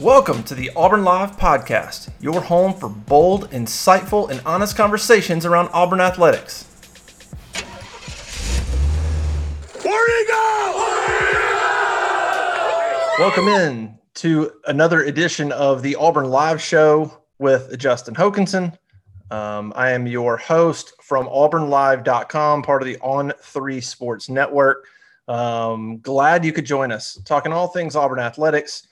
Welcome to the Auburn Live Podcast, your home for bold, insightful, and honest conversations around Auburn athletics. Welcome in to another edition of the Auburn Live Show with Justin Hokanson. Um, I am your host from auburnlive.com, part of the On Three Sports Network. Um, glad you could join us talking all things Auburn athletics.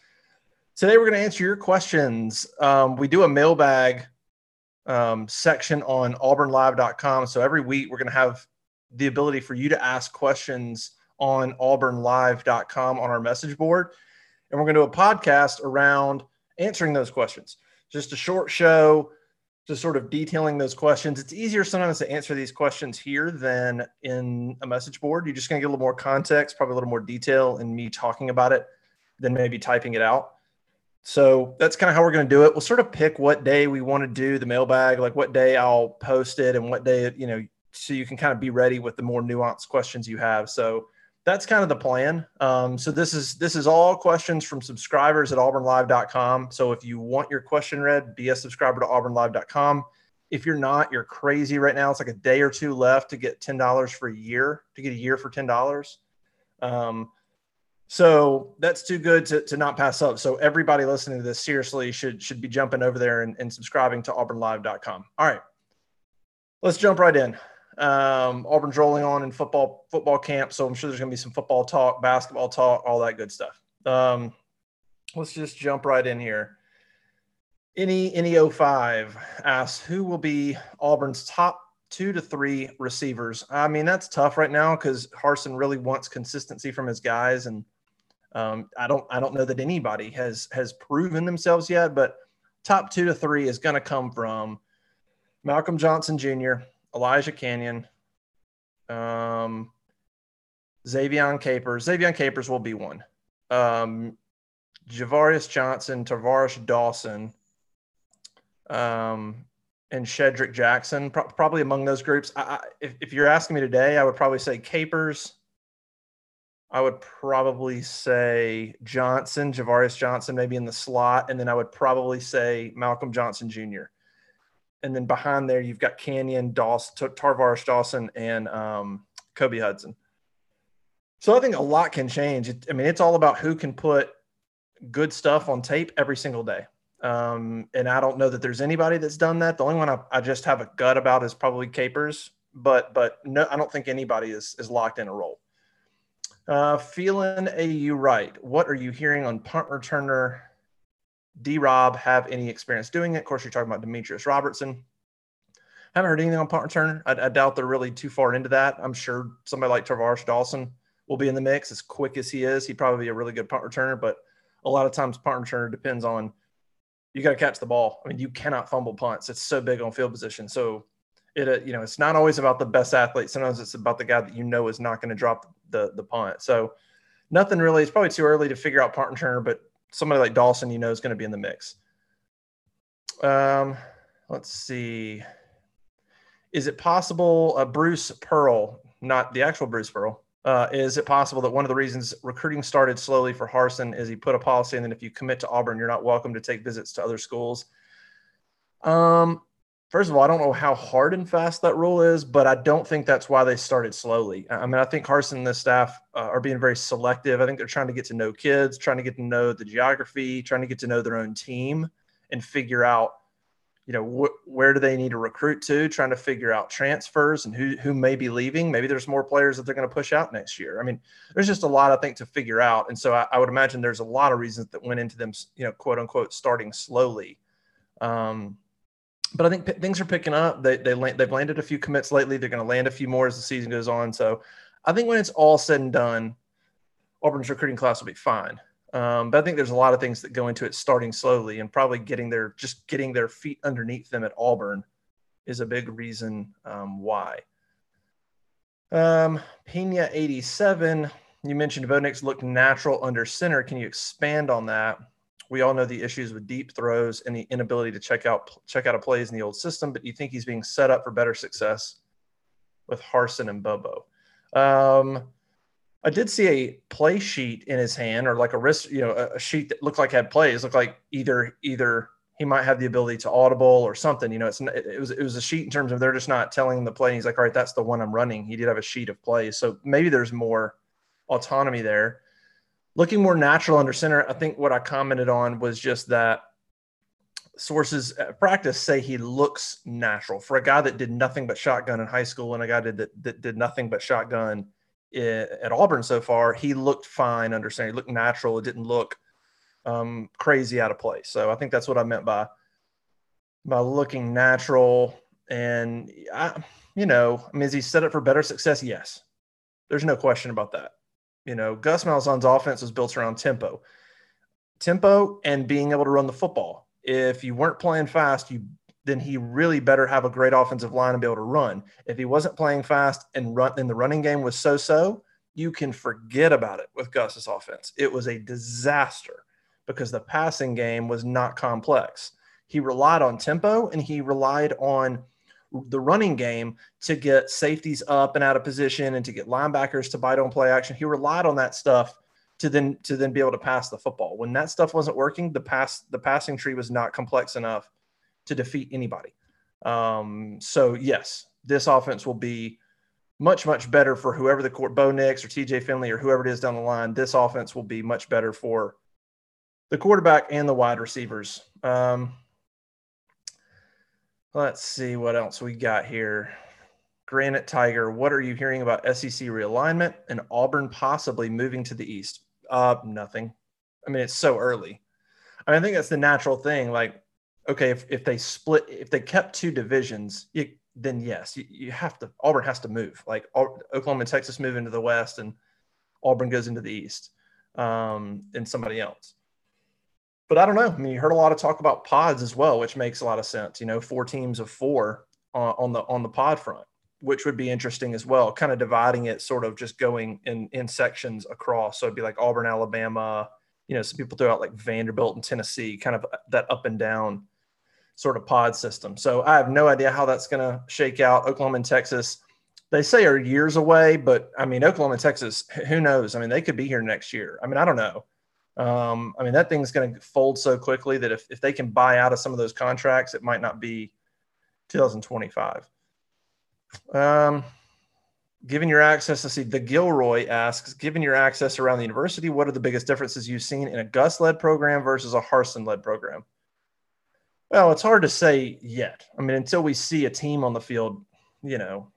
Today, we're going to answer your questions. Um, we do a mailbag um, section on auburnlive.com. So every week, we're going to have the ability for you to ask questions on auburnlive.com on our message board. And we're going to do a podcast around answering those questions. Just a short show, just sort of detailing those questions. It's easier sometimes to answer these questions here than in a message board. You're just going to get a little more context, probably a little more detail in me talking about it than maybe typing it out. So that's kind of how we're going to do it. We'll sort of pick what day we want to do the mailbag, like what day I'll post it and what day, you know, so you can kind of be ready with the more nuanced questions you have. So that's kind of the plan. Um, so this is this is all questions from subscribers at auburnlive.com. So if you want your question read, be a subscriber to auburnlive.com. If you're not, you're crazy right now. It's like a day or two left to get ten dollars for a year to get a year for ten dollars. Um, so that's too good to, to not pass up. So everybody listening to this seriously should should be jumping over there and, and subscribing to auburnlive.com. All right. Let's jump right in. Um, Auburn's rolling on in football football camp, so I'm sure there's going to be some football talk, basketball talk, all that good stuff. Um, let's just jump right in here. Any any 05 asks who will be Auburn's top two to three receivers. I mean that's tough right now because Harsin really wants consistency from his guys, and um, I don't I don't know that anybody has has proven themselves yet, but top two to three is going to come from Malcolm Johnson Jr., Elijah Canion, um, Ze'Vian Capers. Ze'Vian Capers will be one. Um, Ja'Varrius Johnson, Tar'Varish Dawson, um, and Shedrick Jackson, pro- probably among those groups. I, I, if, if you're asking me today, I would probably say Capers, I would probably say Johnson, Ja'Varrius Johnson, maybe in the slot, and then I would probably say Malcolm Johnson Jr. And then behind there, you've got Canion, Dawson, Tar'Varish Dawson, and um, Kobe Hudson. So I think a lot can change. I mean, it's all about who can put good stuff on tape every single day. Um, and I don't know that there's anybody that's done that. The only one I, I just have a gut about is probably Capers, but but no, I don't think anybody is is locked in a role. Uh, feeling AU right. What are you hearing on punt returner? D Rob have any experience doing it? Of course, you're talking about Demetrius Robertson. Haven't heard anything on punt returner. I, I, doubt they're really too far into that. I'm sure somebody like Tar'Varish Dawson will be in the mix as quick as he is. He'd probably be a really good punt returner, but a lot of times punt returner depends on you got to catch the ball. I mean, you cannot fumble punts. It's so big on field position. So it, uh, you know, it's not always about the best athlete. Sometimes it's about the guy that you know is not going to drop the the punt. So nothing really. It's probably too early to figure out punt returner, but somebody like Dawson, you know, is going to be in the mix. Um, let's see. Is it possible, uh, Bruce Pearl, not the actual Bruce Pearl, uh, is it possible that one of the reasons recruiting started slowly for Harsin is he put a policy and then if you commit to Auburn, you're not welcome to take visits to other schools? Um, First of all, I don't know how hard and fast that rule is, but I don't think that's why they started slowly. I mean, I think Harsin and the staff uh, are being very selective. I think they're trying to get to know kids, trying to get to know the geography, trying to get to know their own team and figure out, you know, wh- where do they need to recruit to, trying to figure out transfers and who, who may be leaving. Maybe there's more players that they're going to push out next year. I mean, there's just a lot, I think, to figure out. And so I, I would imagine there's a lot of reasons that went into them, you know, quote unquote, starting slowly. Um, but I think p- things are picking up. They they they've landed a few commits lately. They're going to land a few more as the season goes on. So I think when it's all said and done, Auburn's recruiting class will be fine. Um, but I think there's a lot of things that go into it starting slowly and probably getting their just getting their feet underneath them at Auburn is a big reason um, why. Um, Pena 87, you mentioned Bo looked natural under center. Can you expand on that? We all know the issues with deep throws and the inability to check out check out a plays in the old system, but you think he's being set up for better success with Harsin and Bobo. Um, I did see a play sheet in his hand, or like a wrist, you know, a, a sheet that looked like had plays. Looked like either either he might have the ability to audible or something. You know, it's it was it was a sheet in terms of they're just not telling him the play. And he's like, all right, that's the one I'm running. He did have a sheet of plays, so maybe there's more autonomy there. Looking more natural under center, I think what I commented on was just that sources at practice say he looks natural for a guy that did nothing but shotgun in high school and a guy that, that, did nothing but shotgun at Auburn so far. He looked fine under center. He looked natural. It didn't look um, crazy out of place. So I think that's what I meant by by looking natural. And I, you know, I mean, is he set up for better success? Yes, there's no question about that. You know, Gus Malzahn's offense was built around tempo, tempo, and being able to run the football. If you weren't playing fast, you then he really better have a great offensive line and be able to run. If he wasn't playing fast and run and the running game was so-so, you can forget about it with Gus's offense. It was a disaster because the passing game was not complex. He relied on tempo and he relied on the running game to get safeties up and out of position and to get linebackers to bite on play action. He relied on that stuff to then to then be able to pass the football. When that stuff wasn't working, the pass the passing tree was not complex enough to defeat anybody. Um, so yes, this offense will be much much better for whoever the court Bo Nix or TJ Finley or whoever it is down the line. This offense will be much better for the quarterback and the wide receivers. Um, let's see what else we got here. Granite Tiger, what are you hearing about SEC realignment and Auburn possibly moving to the East? Uh, nothing. I mean, it's so early. I, mean, I think that's the natural thing. Like, okay, if, if they split, if they kept two divisions, you, then yes, you, you have to, Auburn has to move. Like Oklahoma and Texas move into the West and Auburn goes into the East um, and somebody else but I don't know. I mean, you heard a lot of talk about pods as well, which makes a lot of sense. You know, four teams of four on, on the on the pod front, which would be interesting as well. Kind of dividing it, sort of just going in in sections across. So it'd be like Auburn, Alabama. You know, some people throw out like Vanderbilt and Tennessee, kind of that up and down sort of pod system. So I have no idea how that's going to shake out. Oklahoma and Texas, they say are years away, but I mean, Oklahoma and Texas, who knows? I mean, they could be here next year. I mean, I don't know. Um, I mean, that thing's going to fold so quickly that if, if they can buy out of some of those contracts, it might not be 2025. Um, given your access, to see, the Gilroy asks, given your access around the university, what are the biggest differences you've seen in a Gus led program versus a Harsin led program? Well, it's hard to say yet. I mean, until we see a team on the field, you know,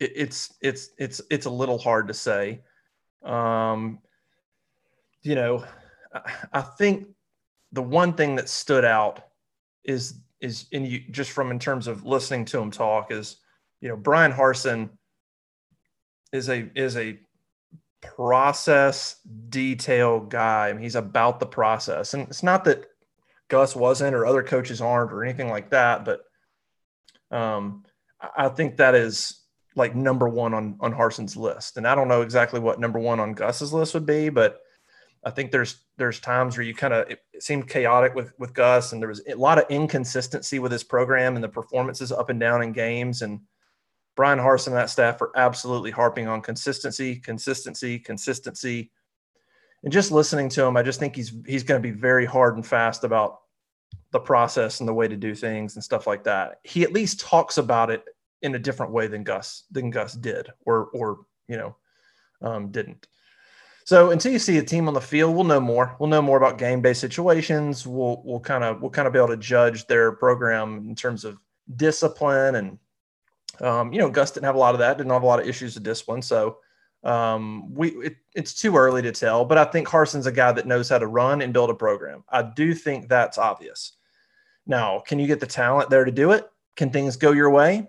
it, it's it's it's it's a little hard to say. Um, you know, I think the one thing that stood out is is in you just from in terms of listening to him talk is you know Bryan Harsin is a is a process detail guy. I mean, he's about the process, and it's not that Gus wasn't or other coaches aren't or anything like that, but um, I think that is like number one on on Harsin's list. And I don't know exactly what number one on Gus's list would be, but I think there's there's times where you kind of it, it, seemed chaotic with with Gus, and there was a lot of inconsistency with his program and the performances up and down in games. And Bryan Harsin and that staff are absolutely harping on consistency, consistency, consistency. And just listening to him, I just think he's he's going to be very hard and fast about the process and the way to do things and stuff like that. He at least talks about it in a different way than Gus than Gus did, or or you know um, didn't. So until you see a team on the field, we'll know more. We'll know more about game-based situations. We'll we'll kind of we'll kind of be able to judge their program in terms of discipline and um, you know Gus didn't have a lot of that. Didn't have a lot of issues with discipline. So um, we it, it's too early to tell. But I think Carson's a guy that knows how to run and build a program. I do think that's obvious. Now, can you get the talent there to do it? Can things go your way?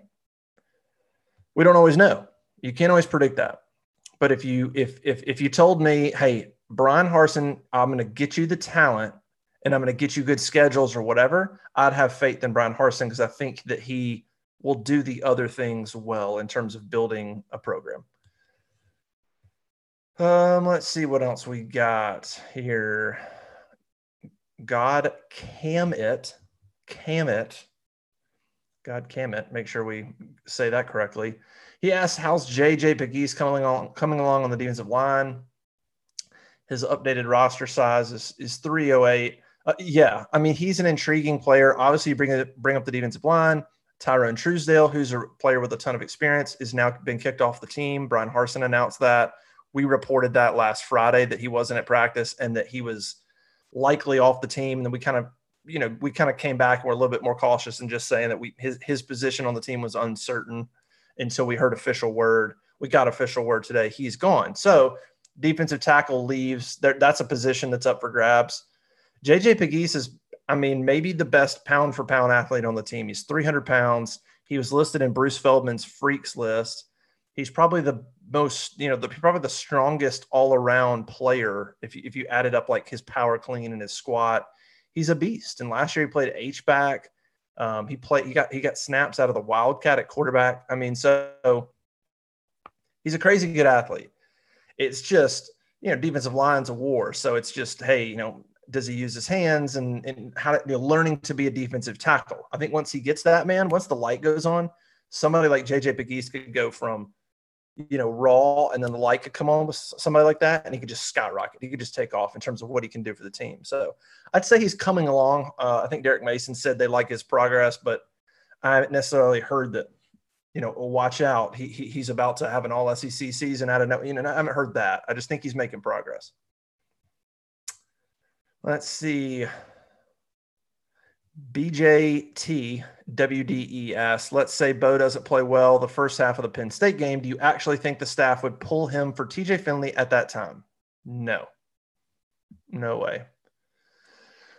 We don't always know. You can't always predict that. But if you if if if you told me, hey, Bryan Harsin, I'm going to get you the talent and I'm going to get you good schedules or whatever, I'd have faith in Bryan Harsin because I think that he will do the other things well in terms of building a program. Um, let's see what else we got here. God cam it, cam it. God damn it, make sure we say that correctly. He asked, "How's JJ Pegues coming along coming along on the defensive line?" His updated roster size is is 308. Uh, yeah, I mean he's an intriguing player. Obviously, bring bring up the defensive line. Tyrone Truesdale, who's a player with a ton of experience, is now been kicked off the team. Bryan Harsin announced that. We reported that last Friday that he wasn't at practice and that he was likely off the team. And then we kind of, you know, we kind of came back and we're a little bit more cautious and just saying that we his his position on the team was uncertain until we heard official word. We got official word today. He's gone. So defensive tackle leaves. That's a position that's up for grabs. JJ Pegues is I mean, maybe the best pound for pound athlete on the team. He's 300 pounds. He was listed in Bruce Feldman's freaks list. He's probably the most, you know, the, probably the strongest all around player. If you, if you added up like his power clean and his squat, he's a beast. And last year he played H back. Um, he played, he got, he got snaps out of the Wildcat at quarterback. I mean, so he's a crazy good athlete. It's just, you know, defensive line's a war. So it's just, hey, you know, does he use his hands and, and how you know, learning to be a defensive tackle. I think once he gets that, man, once the light goes on, somebody like JJ Pegues could go from, you know, raw and then the light could come on with somebody like that and he could just skyrocket. He could just take off in terms of what he can do for the team. So I'd say he's coming along. Uh, I think Derek Mason said they like his progress, but I haven't necessarily heard that, you know, watch out. He, he he's about to have an all SEC season. I don't know. You know, I haven't heard that. I just think he's making progress. Let's see. BJT WDES. Let's say Bo doesn't play well the first half of the Penn State game. Do you actually think the staff would pull him for TJ Finley at that time? No. No way.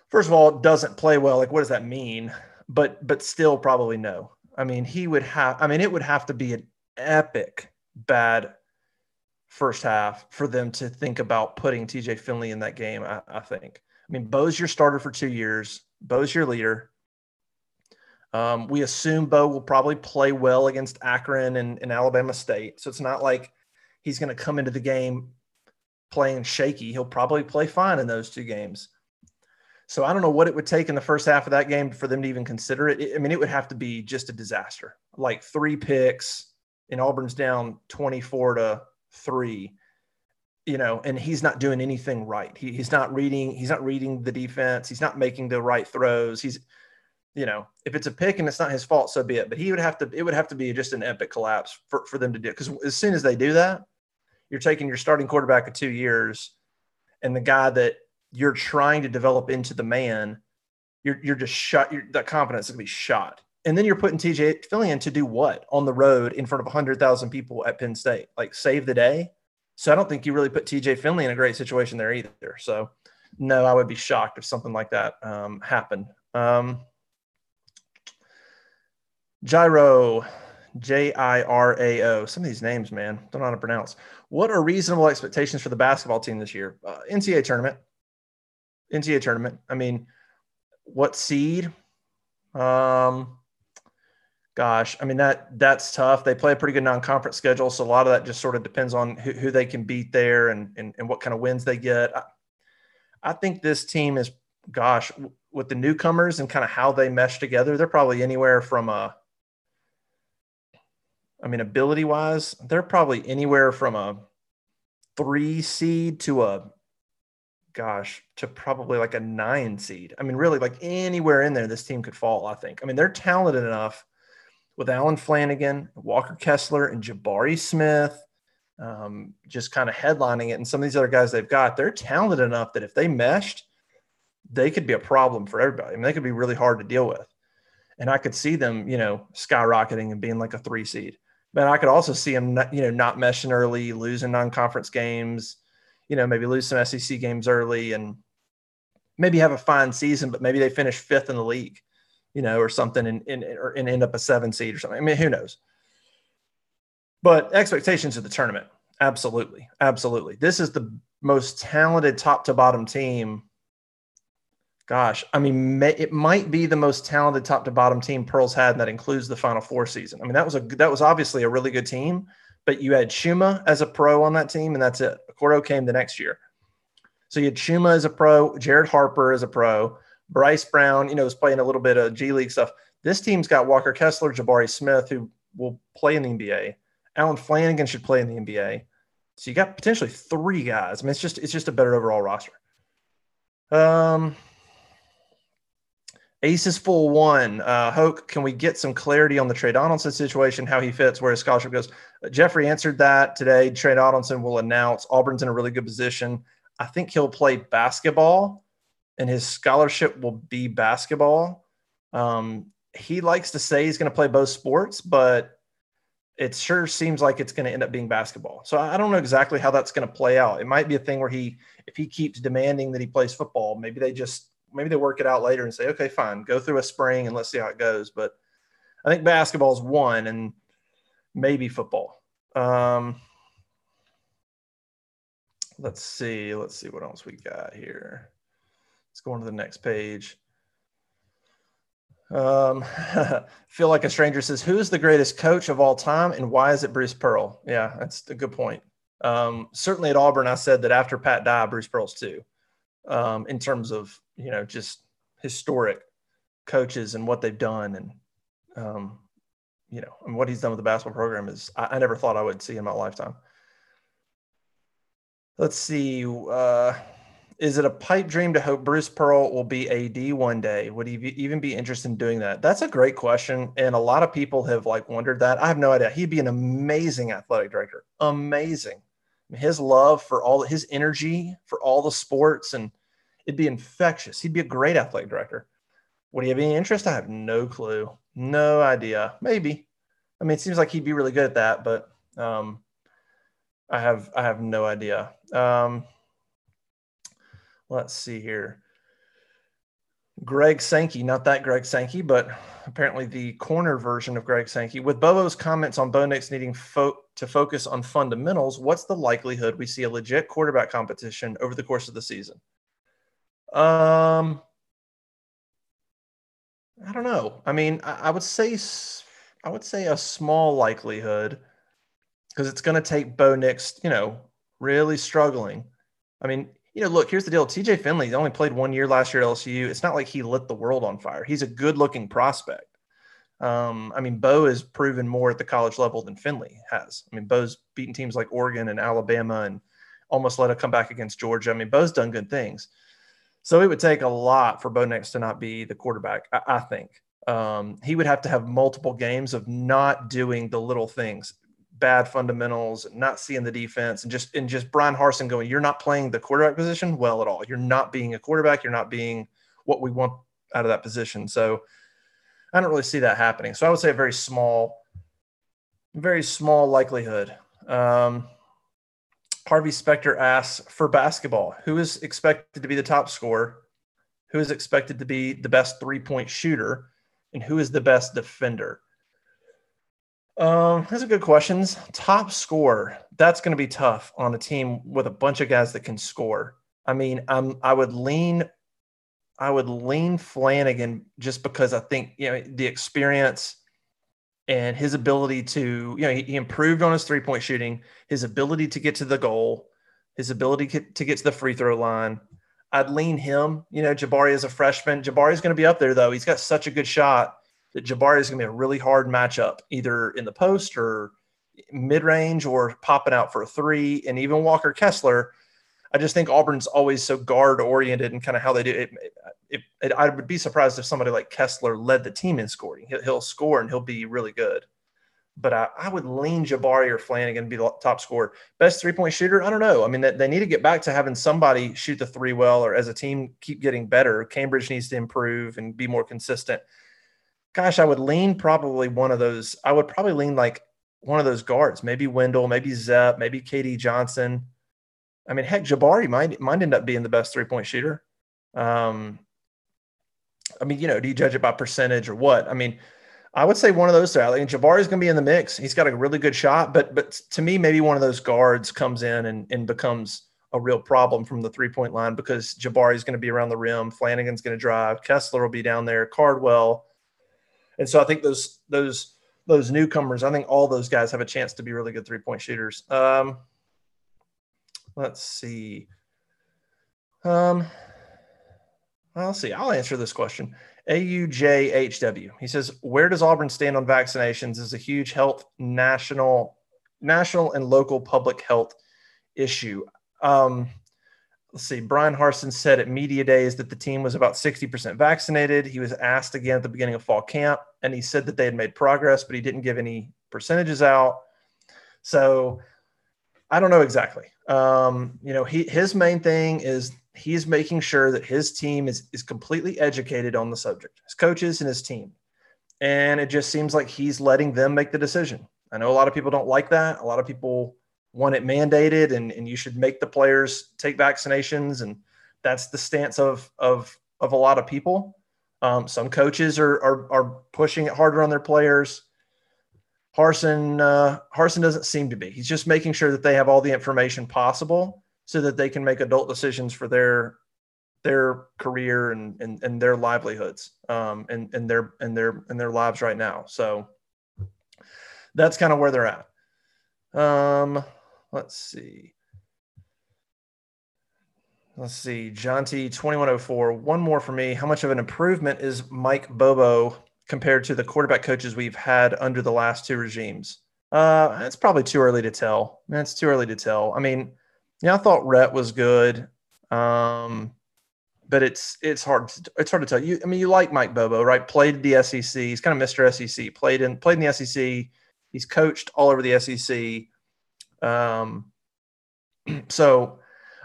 First of all, doesn't play well. Like, what does that mean? But but still probably no. I mean, he would have I mean, it would have to be an epic bad first half for them to think about putting TJ Finley in that game, I, I think. I mean, Bo's your starter for two years. Bo's your leader. Um, we assume Bo will probably play well against Akron and, and Alabama State. So it's not like he's going to come into the game playing shaky. He'll probably play fine in those two games. So I don't know what it would take in the first half of that game for them to even consider it. I mean, it would have to be just a disaster, like three picks, and Auburn's down 24 to three you know, and he's not doing anything right. He, he's not reading. He's not reading the defense. He's not making the right throws. He's, you know, if it's a pick and it's not his fault, so be it. But he would have to. It would have to be just an epic collapse for, for them to do. Because as soon as they do that, you're taking your starting quarterback of two years, and the guy that you're trying to develop into the man, you're you're just shot. You're, that confidence is gonna be shot. And then you're putting TJ Finley in to do what on the road in front of 100,000 people at Penn State? Like save the day? So I don't think you really put TJ Finley in a great situation there either. So no, I would be shocked if something like that um, happened. Um, Gyro, J I R A O. Some of these names, man, don't know how to pronounce. What are reasonable expectations for the basketball team this year? Uh, NCAA tournament. NCAA tournament. I mean, what seed? Um, Gosh, I mean that that's tough. They play a pretty good non-conference schedule, so a lot of that just sort of depends on who, who they can beat there and, and and what kind of wins they get. I, I think this team is, gosh, with the newcomers and kind of how they mesh together, they're probably anywhere from a, I mean, ability wise, they're probably anywhere from a three seed to a gosh, to probably like a nine seed. I mean, really, like anywhere in there, this team could fall. I think. I mean, they're talented enough with Allen Flanagan, Walker Kessler, and Jabari Smith, um, just kind of headlining it. And some of these other guys they've got, they're talented enough that if they meshed, they could be a problem for everybody. I mean, they could be really hard to deal with. And I could see them, you know, skyrocketing and being like a three seed. But I could also see them, not, you know, not meshing early, losing non-conference games, you know, maybe lose some SEC games early, and maybe have a fine season, but maybe they finish fifth in the league you know, or something and, and, or, and end up a seven seed or something. I mean, who knows? But expectations of the tournament, absolutely. Absolutely. This is the most talented top to bottom team. Gosh, I mean, may, it might be the most talented top to bottom team Pearls had, and that includes the Final Four season. I mean, that was a that was obviously a really good team, but you had Chuma as a pro on that team, and that's it. Okoro came the next year. So you had Chuma as a pro, Jared Harper as a pro, Bryce Brown, you know, is playing a little bit of G League stuff. This team's got Walker Kessler, Jabari Smith, who will play in the NBA. Allen Flanagan should play in the NBA. So you got potentially three guys. I mean, it's just it's just a better overall roster. Um, Ace is full one. Uh, Hoke, can we get some clarity on the Tre Donaldson situation, how he fits, where his scholarship goes? Uh, Jeffrey answered that today. Tre Donaldson will announce Auburn's in a really good position. I think he'll play basketball, and his scholarship will be basketball. Um, he likes to say he's going to play both sports, but it sure seems like it's going to end up being basketball. So I don't know exactly how that's going to play out. It might be a thing where he, if he keeps demanding that he plays football, maybe they just maybe they work it out later and say, okay, fine, go through a spring and let's see how it goes. But I think basketball is one and maybe football. Um, let's see. Let's see what else we got here. Let's go on to the next page. Um, feel like a stranger says, "Who is the greatest coach of all time, and why is it Bruce Pearl?" Yeah, that's a good point. Um, certainly at Auburn, I said that after Pat Dye, Bruce Pearl's too um, in terms of you know just historic coaches and what they've done and um, you know and what he's done with the basketball program is I, I never thought I would see in my lifetime. Let's see. Uh, is it a pipe dream to hope Bruce Pearl will be AD one day? Would he be, even be interested in doing that? That's a great question, and a lot of people have like wondered that. I have no idea. He'd be an amazing athletic director. Amazing his love for all his energy for all the sports and it'd be infectious. He'd be a great athletic director. Would he have any interest? I have no clue. No idea. Maybe. I mean, it seems like he'd be really good at that, but um, I have I have no idea. Um, let's see here. Greg Sankey, not that Greg Sankey, but apparently the corner version of Greg Sankey. With Bobo's comments on Bo Nix needing fo- to focus on fundamentals, what's the likelihood we see a legit quarterback competition over the course of the season? Um, I don't know. I mean, I, I would say I would say a small likelihood because it's going to take Bo Nix, you know, really struggling. I mean, you know, look, here's the deal. TJ Finley only played one year last year at LSU. It's not like he lit the world on fire. He's a good looking prospect. Um, I mean, Bo has proven more at the college level than Finley has. I mean, Bo's beaten teams like Oregon and Alabama and almost let a comeback against Georgia. I mean, Bo's done good things. So it would take a lot for Bo Nix to not be the quarterback, I, I think. Um, he would have to have multiple games of not doing the little things bad fundamentals, not seeing the defense, and just and just Bryan Harsin going, you're not playing the quarterback position well at all. You're not being a quarterback. You're not being what we want out of that position. So I don't really see that happening. So I would say a very small, very small likelihood. Um, Harvey Specter asks for basketball, who is expected to be the top scorer? Who is expected to be the best three point shooter? And who is the best defender? Um, those are good questions. Top score. That's going to be tough on a team with a bunch of guys that can score. I mean, um, I would lean, I would lean Flanagan just because I think you know the experience and his ability to, you know, he, he improved on his three point shooting, his ability to get to the goal, his ability to get to the free throw line. I'd lean him. You know, Jabari is a freshman. Jabari is going to be up there though. He's got such a good shot that Jabari is going to be a really hard matchup, either in the post or mid range or popping out for a three. And even Walker Kessler, I just think Auburn's always so guard oriented and kind of how they do it. It, it. I would be surprised if somebody like Kessler led the team in scoring. He'll, he'll score and he'll be really good. But I, I, would lean Jabari or Flanagan to be the top scorer. Best three point shooter? I don't know. I mean, they, they need to get back to having somebody shoot the three well, or as a team keep getting better. Cambridge needs to improve and be more consistent gosh, I would lean probably one of those. I would probably lean like one of those guards, maybe Wendell, maybe Zep, maybe KD Johnson. I mean, heck, Jabari might might end up being the best three point shooter. Um, I mean, you know, do you judge it by percentage or what? I mean, I would say one of those three. I think Jabari is going to be in the mix. He's got a really good shot, but but to me, maybe one of those guards comes in and, and becomes a real problem from the three point line because Jabari is going to be around the rim. Flanagan's going to drive. Kessler will be down there. Cardwell and so I think those those those newcomers, I think all those guys have a chance to be really good three point shooters. Um, let's see. Um, I'll see. I'll answer this question. AUJHW. He says, "Where does Auburn stand on vaccinations? Is a huge health national, national and local public health issue." Um, let's see. Bryan Harsin said at media days that the team was about 60% vaccinated. He was asked again at the beginning of fall camp, and he said that they had made progress, but he didn't give any percentages out. So I don't know exactly. Um, you know, he his main thing is he's making sure that his team is is completely educated on the subject, his coaches and his team. And it just seems like he's letting them make the decision. I know a lot of people don't like that. A lot of people want it mandated and, and you should make the players take vaccinations. And that's the stance of of of a lot of people. Um, some coaches are, are are pushing it harder on their players. Harsin, uh, Harsin doesn't seem to be. He's just making sure that they have all the information possible so that they can make adult decisions for their their career and and, and their livelihoods um, and and their and their and their lives right now. So that's kind of where they're at. Um, let's see. Let's see, Jonty 2104. One more for me. How much of an improvement is Mike Bobo compared to the quarterback coaches we've had under the last two regimes? Uh, it's probably too early to tell. It's too early to tell. I mean, yeah, I thought Rhett was good, um, but it's it's hard to, it's hard to tell. You, I mean, you like Mike Bobo, right? Played the SEC. He's kind of Mr. SEC. Played in played in the SEC. He's coached all over the SEC. Um, so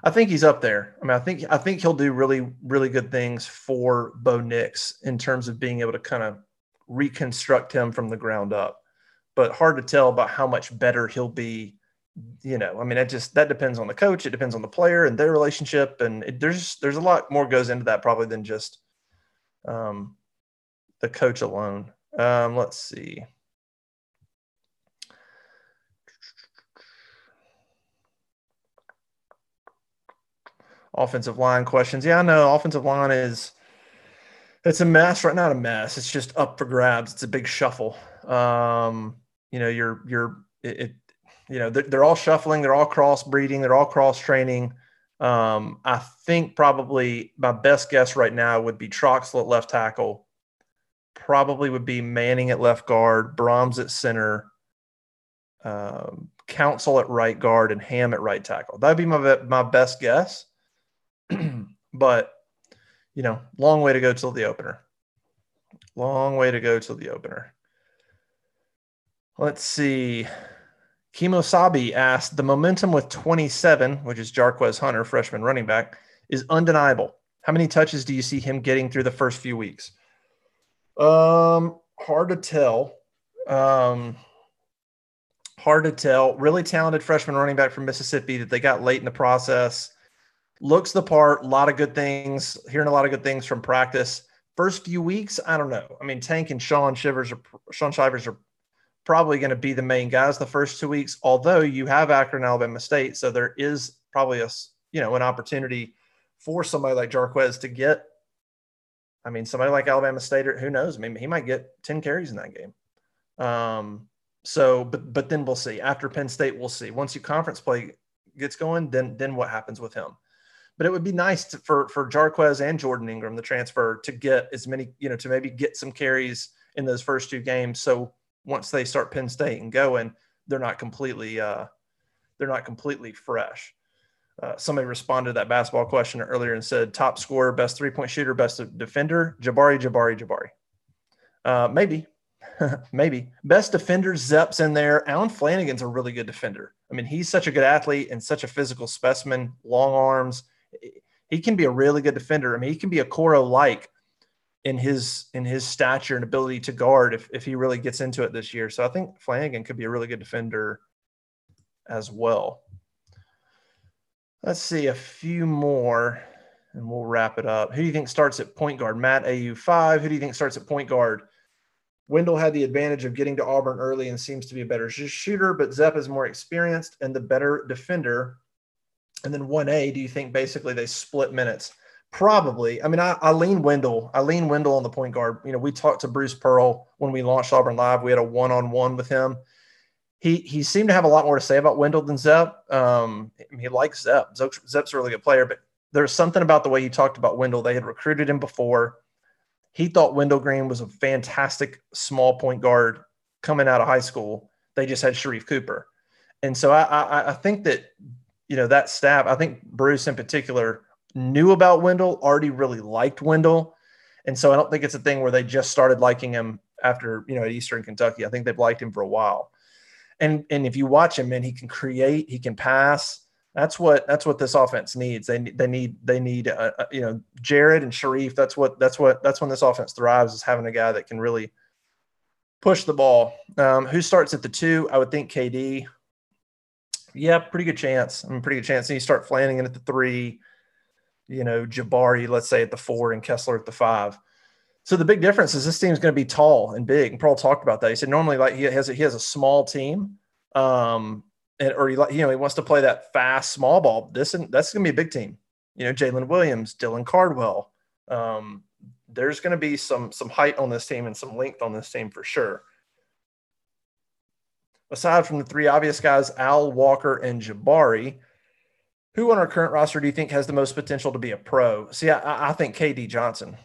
I think he's up there. I mean, I think I think he'll do really really good things for Bo Nix in terms of being able to kind of reconstruct him from the ground up. But hard to tell about how much better he'll be. You know, I mean, it just that depends on the coach. It depends on the player and their relationship, and it, there's there's a lot more goes into that probably than just um, the coach alone. Um, let's see. Offensive line questions. Yeah, I know offensive line is it's a mess right now. A mess. It's just up for grabs. It's a big shuffle. Um, you know, you're you're it, it you know they're, they're, all shuffling. They're all cross breeding. They're all cross training. Um, I think probably my best guess right now would be Troxell at left tackle. Probably would be Manning at left guard, Brahms at center, um, Council at right guard, and Hamm at right tackle. That'd be my my best guess. but you know, long way to go till the opener. Long way to go till the opener. Let's see. Kimosabi asked, the momentum with 27, which is Jarquez Hunter, freshman running back, is undeniable. How many touches do you see him getting through the first few weeks? Um, hard to tell. Um, hard to tell. Really talented freshman running back from Mississippi that they got late in the process looks the part, a lot of good things, hearing a lot of good things from practice. First few weeks, I don't know. I mean, Tank and Shaun Shivers are Shaun Shivers are probably going to be the main guys the first two weeks. Although you have Akron, Alabama State, so there is probably a you know an opportunity for somebody like Jarquez to get. I mean, somebody like Alabama State, or who knows? I mean, he might get ten carries in that game. Um, so, but but then we'll see. After Penn State, we'll see. Once you conference play gets going, then then what happens with him? But it would be nice to, for for Jarquez and Jordan Ingram, the transfer, to get as many, you know, to maybe get some carries in those first two games. So once they start Penn State and going, they're not completely uh, they're not completely fresh. Uh, somebody responded to that basketball question earlier and said top scorer, best three point shooter, best defender, Jabari, Jabari, Jabari. Uh, maybe, maybe best defender, Zep's in there. Allen Flanagan's a really good defender. I mean, he's such a good athlete and such a physical specimen, long arms he can be a really good defender. I mean, he can be Okoro like in his in his stature and ability to guard if, if he really gets into it this year. So I think Flanagan could be a really good defender as well. Let's see a few more and we'll wrap it up. Who do you think starts at point guard? Matt AU5. Who do you think starts at point guard? Wendell had the advantage of getting to Auburn early and seems to be a better shooter, but Zep is more experienced and the better defender. And then 1A, do you think basically they split minutes? Probably. I mean, I, I lean Wendell. I lean Wendell on the point guard. You know, we talked to Bruce Pearl when we launched Auburn Live. We had a one on one with him. He he seemed to have a lot more to say about Wendell than Zep. Um, he likes Zep. Zep's a really good player, but There's something about the way he talked about Wendell. They had recruited him before. He thought Wendell Green was a fantastic small point guard coming out of high school. They just had Sharife Cooper. And so I, I, I think that, you know, that staff, I think Bruce in particular knew about Wendell, already really liked Wendell. And so I don't think it's a thing where they just started liking him after, you know, at Eastern Kentucky. I think they've liked him for a while. And and if you watch him, man, he can create, he can pass. That's what that's what this offense needs. They they need they need uh, uh, you know Jared and Sharife. That's what that's what that's when this offense thrives is having a guy that can really push the ball. Um, who starts at the two? I would think KD. Yeah, pretty good chance. I mean, pretty good chance. And you start Flanagan at the three, you know, Jabari, let's say at the four, and Kessler at the five. So the big difference is this team's going to be tall and big. And Paul talked about that. He said normally like he has a, he has a small team, um, and or he you know he wants to play that fast small ball. This and that's going to be a big team. You know, Jaylin Williams, Dylan Cardwell. Um, there's going to be some some height on this team and some length on this team for sure. Aside from the three obvious guys, Al Walker and Jabari, who on our current roster do you think has the most potential to be a pro? See, I, I think KD Johnson.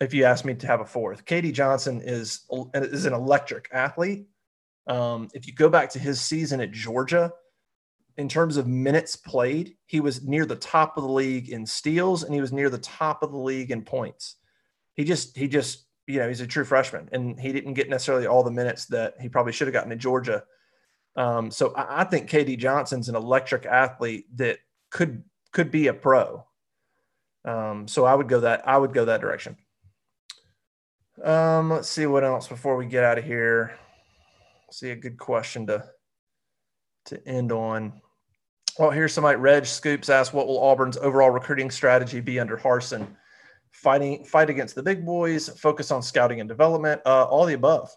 If you ask me to have a fourth, KD Johnson is is an electric athlete. Um, if you go back to his season at Georgia, in terms of minutes played, he was near the top of the league in steals and he was near the top of the league in points he just he just you know he's a true freshman and he didn't get necessarily all the minutes that he probably should have gotten in Georgia. Um, so I, I, think KD Johnson's an electric athlete that could could be a pro. Um, so I would go that I would go that direction. Um, let's see what else before we get out of here. See a good question to to end on. Well, here's somebody. Reg Scoops asked, "What will Auburn's overall recruiting strategy be under Harsin?" Fighting fight against the big boys, focus on scouting and development, uh, all the above,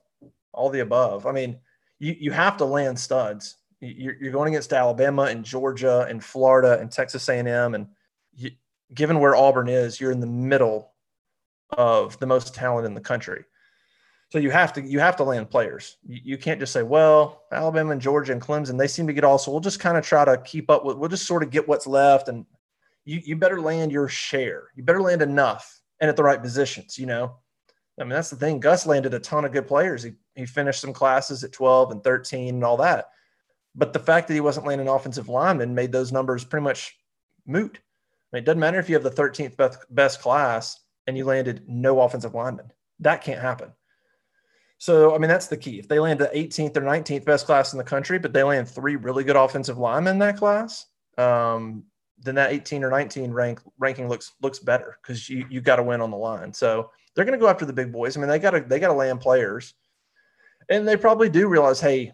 all the above. I mean, you you have to land studs. You're, you're going against Alabama and Georgia and Florida and Texas A&M, and you, given where Auburn is, you're in the middle of the most talent in the country. So you have to you have to land players. You, you can't just say, well, Alabama and Georgia and Clemson, they seem to get all. So we'll just kind of try to keep up with. We'll just sort of get what's left and you, you better land your share. You better land enough and at the right positions, you know? I mean, that's the thing. Gus landed a ton of good players. He, he finished some classes at 12 and 13 and all that. But the fact that he wasn't landing offensive linemen made those numbers pretty much moot. I mean, it doesn't matter if you have the 13th best, best class and you landed no offensive linemen. That can't happen. So, I mean, that's the key. If they land the 18th or 19th best class in the country, but they land three really good offensive linemen in that class, um, then that 18 or 19 rank ranking looks looks better because you you got to win on the line. So they're going to go after the big boys. I mean, they got to they got to land players, and they probably do realize, hey,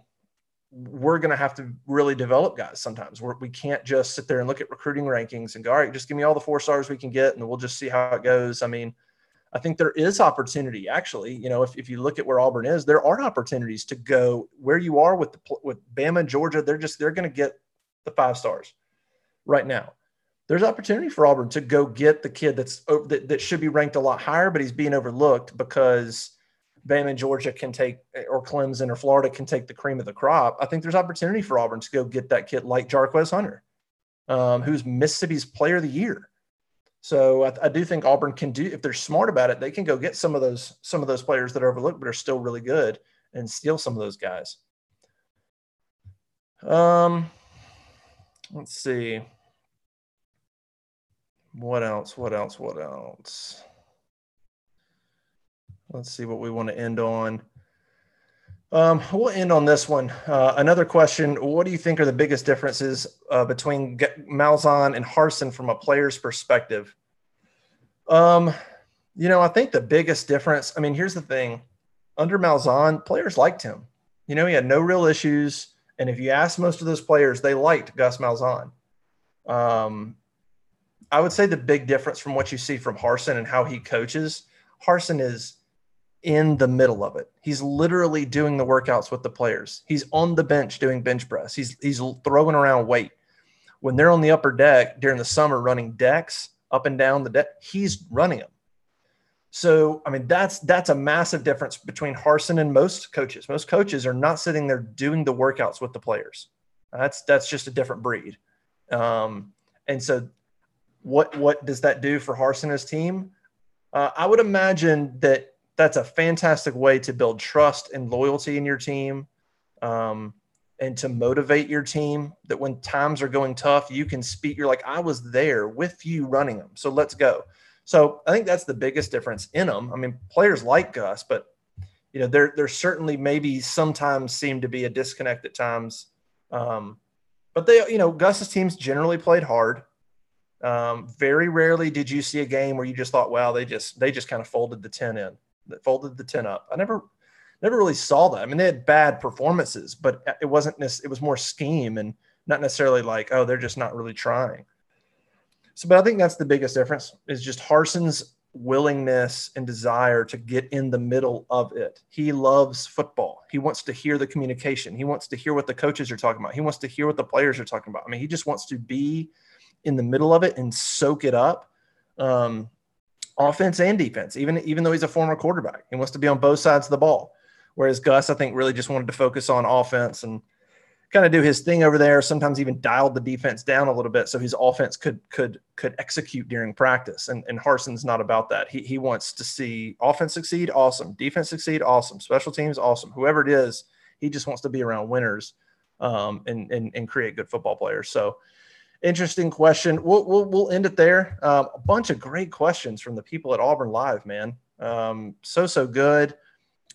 we're going to have to really develop guys. Sometimes we're, we can't just sit there and look at recruiting rankings and go, all right, just give me all the four stars we can get, and we'll just see how it goes. I mean. I think there is opportunity actually. You know, if, if you look at where Auburn is, there are opportunities to go where you are with the, with Bama and Georgia. They're just they're going to get the five stars right now there's opportunity for Auburn to go get the kid that's that, that should be ranked a lot higher, but he's being overlooked because Bama and Georgia can take, or Clemson or Florida can take the cream of the crop. I think there's opportunity for Auburn to go get that kid like Jarquez Hunter, um, who's Mississippi's Player of the Year. So I, I, do think Auburn can do if they're smart about it, they can go get some of those some of those players that are overlooked but are still really good and steal some of those guys. Um, let's see. What else? What else? What else? Let's see what we want to end on. Um, we'll end on this one. Uh, another question What do you think are the biggest differences uh, between G- Malzahn and Harsin from a player's perspective? Um, you know, I think the biggest difference, I mean, here's the thing under Malzahn, players liked him. You know, he had no real issues. And if you ask most of those players, they liked Gus Malzahn. Um, I would say the big difference from what you see from Harsin and how he coaches, Harsin is in the middle of it. He's literally doing the workouts with the players. He's on the bench doing bench press. He's he's throwing around weight. When they're on the upper deck during the summer running decks up and down the deck, he's running them. So, I mean, that's that's a massive difference between Harsin and most coaches. Most coaches are not sitting there doing the workouts with the players. That's that's just a different breed. Um, and so what what does that do for Harsin and his team? Uh, I would imagine that that's a fantastic way to build trust and loyalty in your team, um, and to motivate your team. That when times are going tough, you can speak. You're like, I was there with you running them, so let's go. So I think that's the biggest difference in them. I mean, players like Gus, but you know, there there certainly maybe sometimes seem to be a disconnect at times. Um, but they, you know, Gus's teams generally played hard. Um, very rarely did you see a game where you just thought, "Wow, they just they just kind of folded the ten in, folded the ten up." I never never really saw that. I mean, they had bad performances, but it wasn't this. It was more scheme and not necessarily like, "Oh, they're just not really trying." So, but I think that's the biggest difference is just Harsin's willingness and desire to get in the middle of it. He loves football. He wants to hear the communication. He wants to hear what the coaches are talking about. He wants to hear what the players are talking about. I mean, he just wants to be in the middle of it and soak it up. Um, offense and defense, even even though he's a former quarterback, he wants to be on both sides of the ball. Whereas Gus, I think, really just wanted to focus on offense and kind of do his thing over there. Sometimes even dialed the defense down a little bit so his offense could could could execute during practice. And and Harsin's not about that. He he wants to see offense succeed, awesome. Defense succeed, awesome. Special teams, awesome. Whoever it is, he just wants to be around winners um, and, and and create good football players. So interesting question. We'll we'll, we'll end it there. Um, a bunch of great questions from the people at Auburn Live, man. Um, so so good.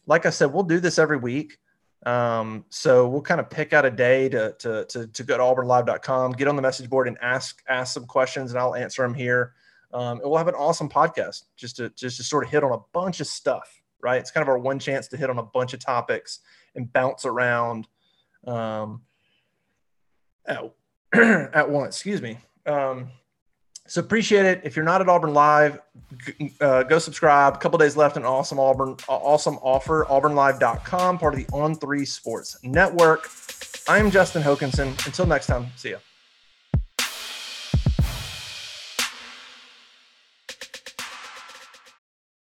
Like I said, we'll do this every week. Um, so we'll kind of pick out a day to, to, to, to go to auburnlive.com, get on the message board and ask, ask some questions and I'll answer them here. Um, and we'll have an awesome podcast just to, just to sort of hit on a bunch of stuff, right? It's kind of our one chance to hit on a bunch of topics and bounce around, um, at, at once, excuse me. Um, so appreciate it. If you're not at Auburn Live, uh, go subscribe. A couple days left. An awesome Auburn, awesome offer. AuburnLive.com, part of the On Three Sports Network. I'm Justin Hokanson. Until next time, see ya.